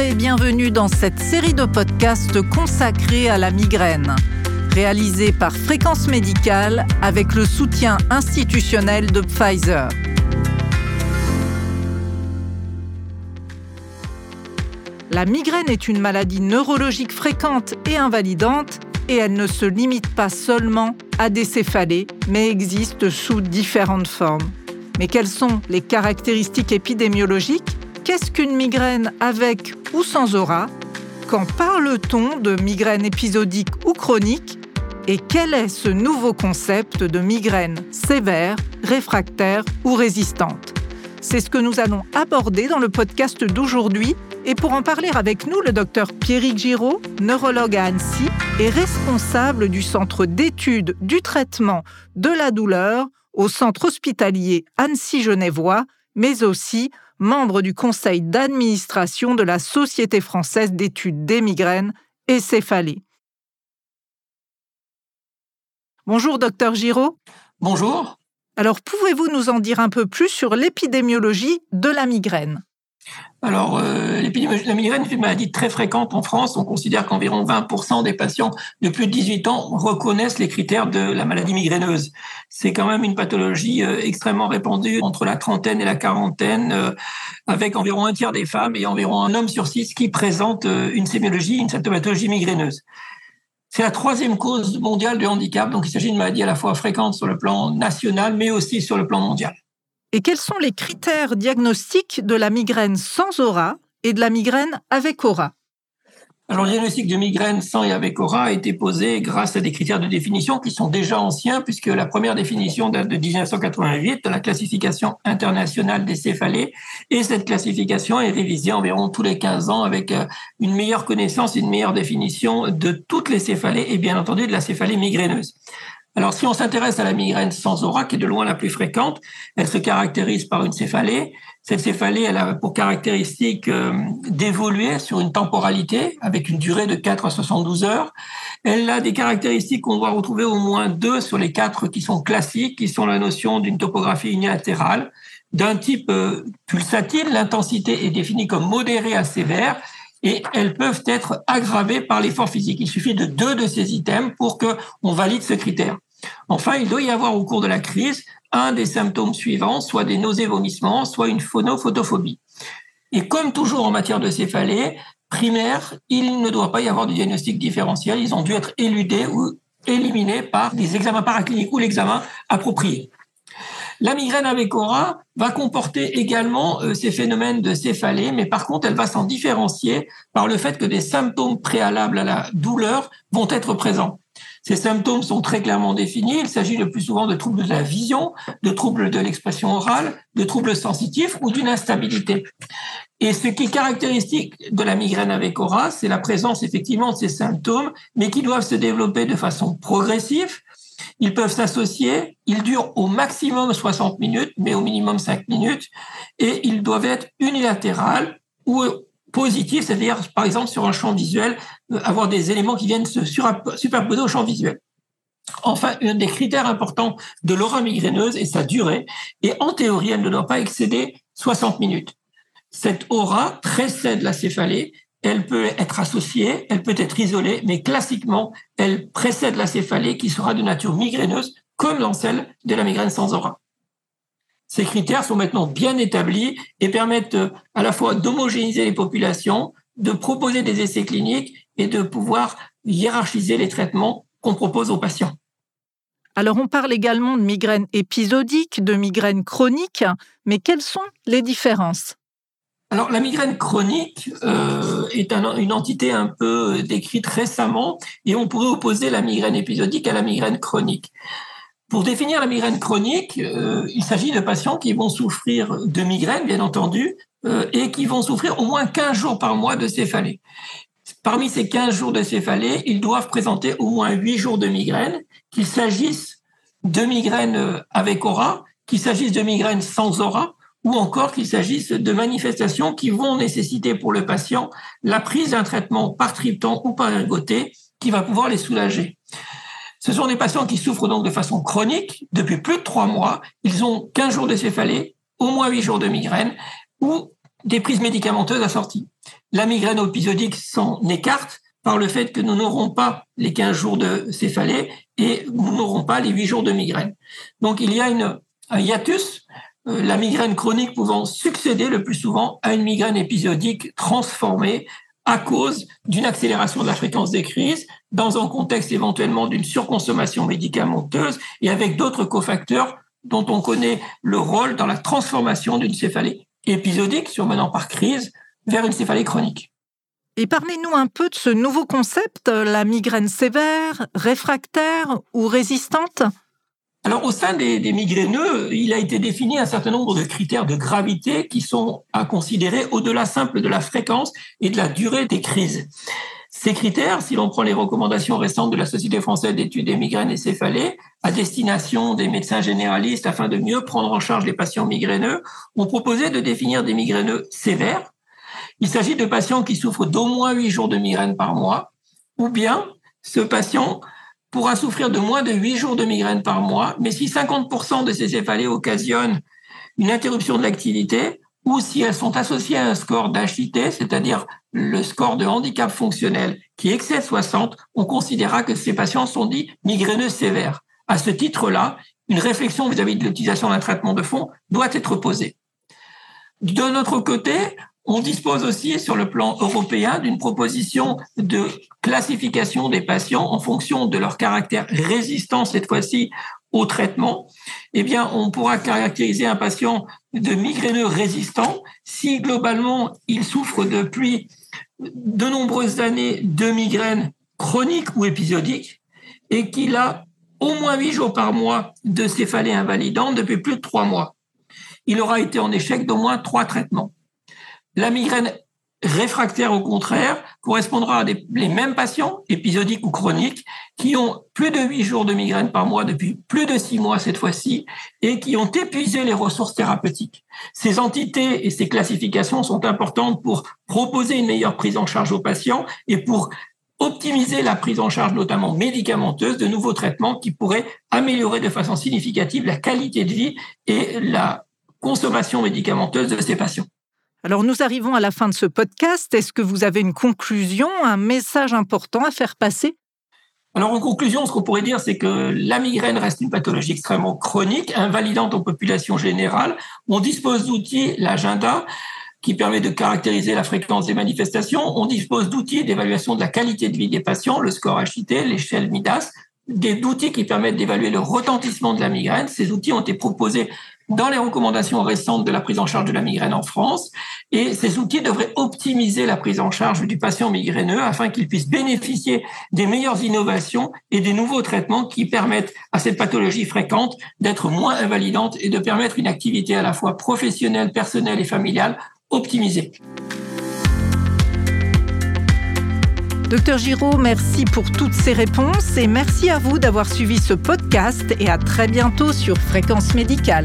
Et bienvenue dans cette série de podcasts consacrée à la migraine, réalisée par Fréquence Médicale avec le soutien institutionnel de Pfizer. La migraine est une maladie neurologique fréquente et invalidante et elle ne se limite pas seulement à des céphalées, mais existe sous différentes formes. Mais quelles sont les caractéristiques épidémiologiques Qu'est-ce qu'une migraine avec ou sans aura? Quand parle-t-on de migraine épisodique ou chronique? Et quel est ce nouveau concept de migraine sévère, réfractaire ou résistante? C'est ce que nous allons aborder dans le podcast d'aujourd'hui. Et pour en parler avec nous, le docteur Pierrick Giraud, neurologue à Annecy et responsable du centre d'études du traitement de la douleur au centre hospitalier Annecy-Genevois, mais aussi membre du conseil d'administration de la Société française d'études des migraines et céphalées. Bonjour, docteur Giraud. Bonjour. Alors, pouvez-vous nous en dire un peu plus sur l'épidémiologie de la migraine? Alors, euh, l'épidémie de la migraine est une maladie très fréquente en France. On considère qu'environ 20% des patients de plus de 18 ans reconnaissent les critères de la maladie migraineuse. C'est quand même une pathologie euh, extrêmement répandue entre la trentaine et la quarantaine, euh, avec environ un tiers des femmes et environ un homme sur six qui présente une sémiologie, une symptomatologie migraineuse. C'est la troisième cause mondiale de handicap, donc il s'agit d'une maladie à la fois fréquente sur le plan national, mais aussi sur le plan mondial. Et quels sont les critères diagnostiques de la migraine sans aura et de la migraine avec aura? Alors, le diagnostic de migraine sans et avec aura a été posé grâce à des critères de définition qui sont déjà anciens, puisque la première définition date de 1988 de la classification internationale des céphalées, et cette classification est révisée environ tous les 15 ans avec euh, une meilleure connaissance, une meilleure définition de toutes les céphalées et bien entendu de la céphalée migraineuse. Alors, si on s'intéresse à la migraine sans aura, qui est de loin la plus fréquente, elle se caractérise par une céphalée. Cette céphalée, elle a pour caractéristique euh, d'évoluer sur une temporalité avec une durée de 4 à 72 heures. Elle a des caractéristiques qu'on doit retrouver au moins deux sur les quatre qui sont classiques, qui sont la notion d'une topographie unilatérale, d'un type euh, pulsatile. L'intensité est définie comme modérée à sévère et elles peuvent être aggravées par l'effort physique. Il suffit de deux de ces items pour que on valide ce critère. Enfin, il doit y avoir au cours de la crise un des symptômes suivants, soit des nausées vomissements, soit une phonophotophobie. Et comme toujours en matière de céphalée primaire, il ne doit pas y avoir de diagnostic différentiel. Ils ont dû être éludés ou éliminés par des examens paracliniques ou l'examen approprié. La migraine avec aura va comporter également euh, ces phénomènes de céphalée, mais par contre, elle va s'en différencier par le fait que des symptômes préalables à la douleur vont être présents. Ces symptômes sont très clairement définis. Il s'agit le plus souvent de troubles de la vision, de troubles de l'expression orale, de troubles sensitifs ou d'une instabilité. Et ce qui est caractéristique de la migraine avec aura, c'est la présence effectivement de ces symptômes, mais qui doivent se développer de façon progressive. Ils peuvent s'associer, ils durent au maximum 60 minutes, mais au minimum 5 minutes, et ils doivent être unilatérales ou positif, c'est-à-dire, par exemple, sur un champ visuel, euh, avoir des éléments qui viennent se superposer au champ visuel. Enfin, un des critères importants de l'aura migraineuse est sa durée, et en théorie, elle ne doit pas excéder 60 minutes. Cette aura précède la céphalée, elle peut être associée, elle peut être isolée, mais classiquement, elle précède la céphalée qui sera de nature migraineuse, comme dans celle de la migraine sans aura. Ces critères sont maintenant bien établis et permettent euh, à la fois d'homogénéiser les populations, de proposer des essais cliniques et de pouvoir hiérarchiser les traitements qu'on propose aux patients. Alors on parle également de migraine épisodique, de migraine chronique, mais quelles sont les différences? Alors la migraine chronique euh, est une entité un peu décrite récemment et on pourrait opposer la migraine épisodique à la migraine chronique. Pour définir la migraine chronique, euh, il s'agit de patients qui vont souffrir de migraine, bien entendu, euh, et qui vont souffrir au moins 15 jours par mois de céphalée. Parmi ces 15 jours de céphalée, ils doivent présenter au moins 8 jours de migraine, qu'il s'agisse de migraine euh, avec aura, qu'il s'agisse de migraine sans aura, ou encore qu'il s'agisse de manifestations qui vont nécessiter pour le patient la prise d'un traitement par triptan ou par ergoté qui va pouvoir les soulager. Ce sont des patients qui souffrent donc de façon chronique depuis plus de trois mois. Ils ont 15 jours de céphalée, au moins 8 jours de migraine ou des prises médicamenteuses assorties. la migraine épisodique s'en écarte par le fait que nous n'aurons pas les 15 jours de céphalée et nous n'aurons pas les 8 jours de migraine. Donc il y a une, un hiatus, la migraine chronique pouvant succéder le plus souvent à une migraine épisodique transformée à cause d'une accélération de la fréquence des crises, dans un contexte éventuellement d'une surconsommation médicamenteuse et avec d'autres cofacteurs dont on connaît le rôle dans la transformation d'une céphalée épisodique, survenant par crise, vers une céphalée chronique. Et parlez-nous un peu de ce nouveau concept, la migraine sévère, réfractaire ou résistante? Alors, au sein des, des, migraineux, il a été défini un certain nombre de critères de gravité qui sont à considérer au-delà simple de la fréquence et de la durée des crises. Ces critères, si l'on prend les recommandations récentes de la Société française d'études des migraines et céphalées, à destination des médecins généralistes afin de mieux prendre en charge les patients migraineux, ont proposé de définir des migraineux sévères. Il s'agit de patients qui souffrent d'au moins 8 jours de migraine par mois, ou bien ce patient pourra souffrir de moins de 8 jours de migraine par mois, mais si 50% de ces céphalées occasionnent une interruption de l'activité, ou si elles sont associées à un score d'HIT, c'est-à-dire le score de handicap fonctionnel qui excède 60, on considérera que ces patients sont dits migraineux sévères. À ce titre-là, une réflexion vis-à-vis de l'utilisation d'un traitement de fond doit être posée. De notre côté, on dispose aussi sur le plan européen d'une proposition de classification des patients en fonction de leur caractère résistant cette fois-ci au traitement. Eh bien, on pourra caractériser un patient de migraineux résistant si globalement il souffre depuis de nombreuses années de migraines chroniques ou épisodiques et qu'il a au moins huit jours par mois de céphalée invalidante depuis plus de trois mois. Il aura été en échec d'au moins trois traitements. La migraine réfractaire, au contraire, correspondra à des, les mêmes patients, épisodiques ou chroniques, qui ont plus de huit jours de migraine par mois depuis plus de six mois cette fois-ci, et qui ont épuisé les ressources thérapeutiques. Ces entités et ces classifications sont importantes pour proposer une meilleure prise en charge aux patients et pour optimiser la prise en charge, notamment médicamenteuse, de nouveaux traitements qui pourraient améliorer de façon significative la qualité de vie et la consommation médicamenteuse de ces patients. Alors nous arrivons à la fin de ce podcast. Est-ce que vous avez une conclusion, un message important à faire passer? Alors en conclusion, ce qu'on pourrait dire, c'est que la migraine reste une pathologie extrêmement chronique, invalidante en population générale. On dispose d'outils, l'agenda, qui permet de caractériser la fréquence des manifestations. On dispose d'outils d'évaluation de la qualité de vie des patients, le score HIT, l'échelle MIDAS, des outils qui permettent d'évaluer le retentissement de la migraine. Ces outils ont été proposés dans les recommandations récentes de la prise en charge de la migraine en France. Et ces outils devraient optimiser la prise en charge du patient migraineux afin qu'il puisse bénéficier des meilleures innovations et des nouveaux traitements qui permettent à cette pathologie fréquente d'être moins invalidante et de permettre une activité à la fois professionnelle, personnelle et familiale optimisée. Docteur Giraud, merci pour toutes ces réponses et merci à vous d'avoir suivi ce podcast et à très bientôt sur Fréquence Médicale.